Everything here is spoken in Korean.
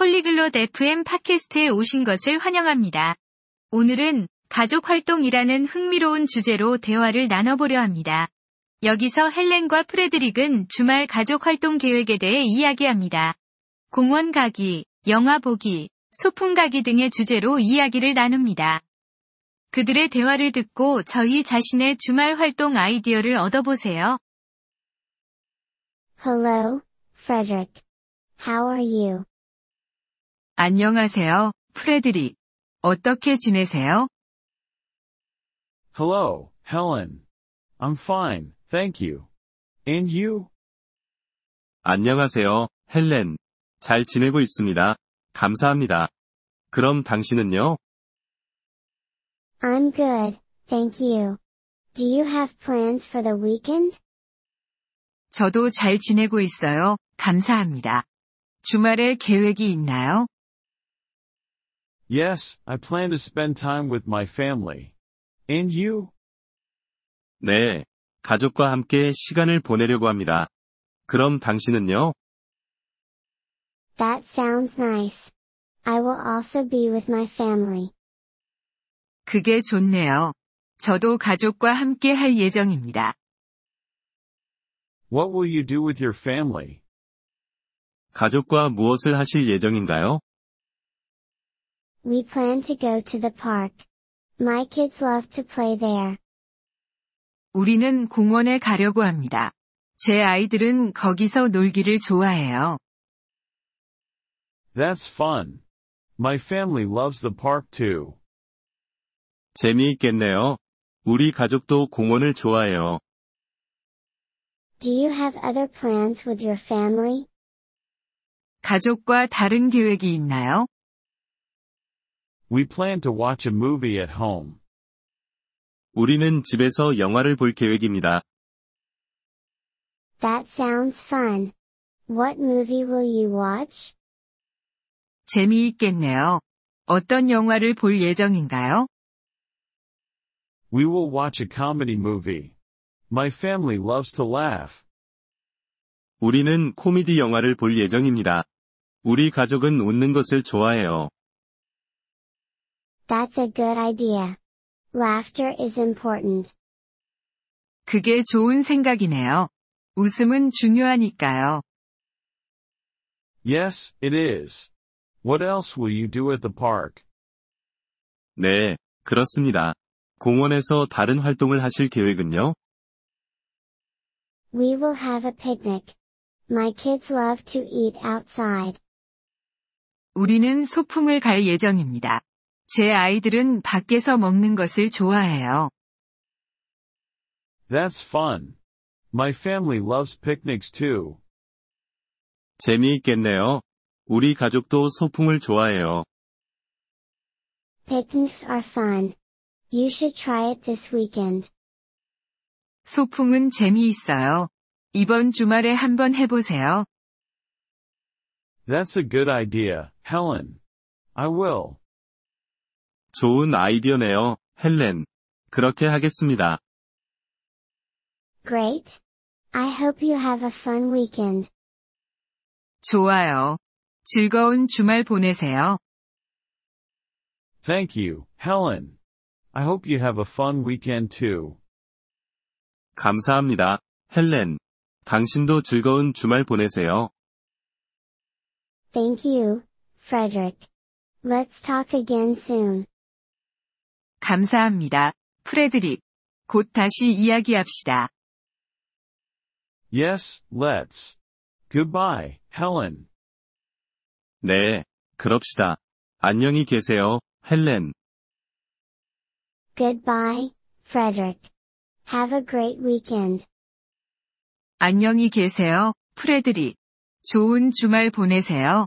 폴리글롯 FM 팟캐스트에 오신 것을 환영합니다. 오늘은 가족 활동이라는 흥미로운 주제로 대화를 나눠보려 합니다. 여기서 헬렌과 프레드릭은 주말 가족 활동 계획에 대해 이야기합니다. 공원 가기, 영화 보기, 소풍 가기 등의 주제로 이야기를 나눕니다. 그들의 대화를 듣고 저희 자신의 주말 활동 아이디어를 얻어보세요. Hello, Frederick. How are you? 안녕하세요, 프레드릭. 어떻게 지내세요? Hello, Helen. I'm fine, thank you. And you? 안녕하세요, 헬렌. 잘 지내고 있습니다. 감사합니다. 그럼 당신은요? I'm good, thank you. Do you have plans for the weekend? 저도 잘 지내고 있어요. 감사합니다. 주말에 계획이 있나요? Yes, I plan to spend time with my family. And you? 네. 가족과 함께 시간을 보내려고 합니다. 그럼 당신은요? That sounds nice. I will also be with my family. 그게 좋네요. 저도 가족과 함께 할 예정입니다. What will you do with your family? 가족과 무엇을 하실 예정인가요? We plan to go to the park. My kids love to play there. 우리는 공원에 가려고 합니다. 제 아이들은 거기서 놀기를 좋아해요. That's fun. My family loves the park too. 재미있겠네요. 우리 가족도 공원을 좋아해요. Do you have other plans with your family? 가족과 다른 계획이 있나요? We plan to watch a movie at home. 우리는 집에서 영화를 볼 계획입니다. That sounds fun. What movie will you watch? 재미있겠네요. 어떤 영화를 볼 예정인가요? We will watch a comedy movie. My family loves to laugh. 우리는 코미디 영화를 볼 예정입니다. 우리 가족은 웃는 것을 좋아해요. That's a good idea. Laughter is important. 그게 좋은 생각이네요. 웃음은 중요하니까요. Yes, it is. What else will you do at the park? 네, 그렇습니다. 공원에서 다른 활동을 하실 계획은요? We will have a picnic. My kids love to eat outside. 우리는 소풍을 갈 예정입니다. 제 아이들은 밖에서 먹는 것을 좋아해요. That's fun. My family loves picnics too. 재미있겠네요. 우리 가족도 소풍을 좋아해요. Picnics are fun. You should try it this weekend. 소풍은 재미있어요. 이번 주말에 한번 해보세요. That's a good idea, Helen. I will. 좋은 아이디어네요, 헬렌. 그렇게 하겠습니다. Great. I hope you have a fun weekend. 좋아요. 즐거운 주말 보내세요. Thank you, Helen. I hope you have a fun weekend too. 감사합니다, 헬렌. 당신도 즐거운 주말 보내세요. Thank you, Frederick. Let's talk again soon. 감사합니다. 프레드릭. 곧 다시 이야기합시다. Yes, let's. Goodbye, Helen. 네, 그럽시다. 안녕히 계세요, 헬렌. Goodbye, Frederick. Have a great weekend. 안녕히 계세요, 프레드릭. 좋은 주말 보내세요.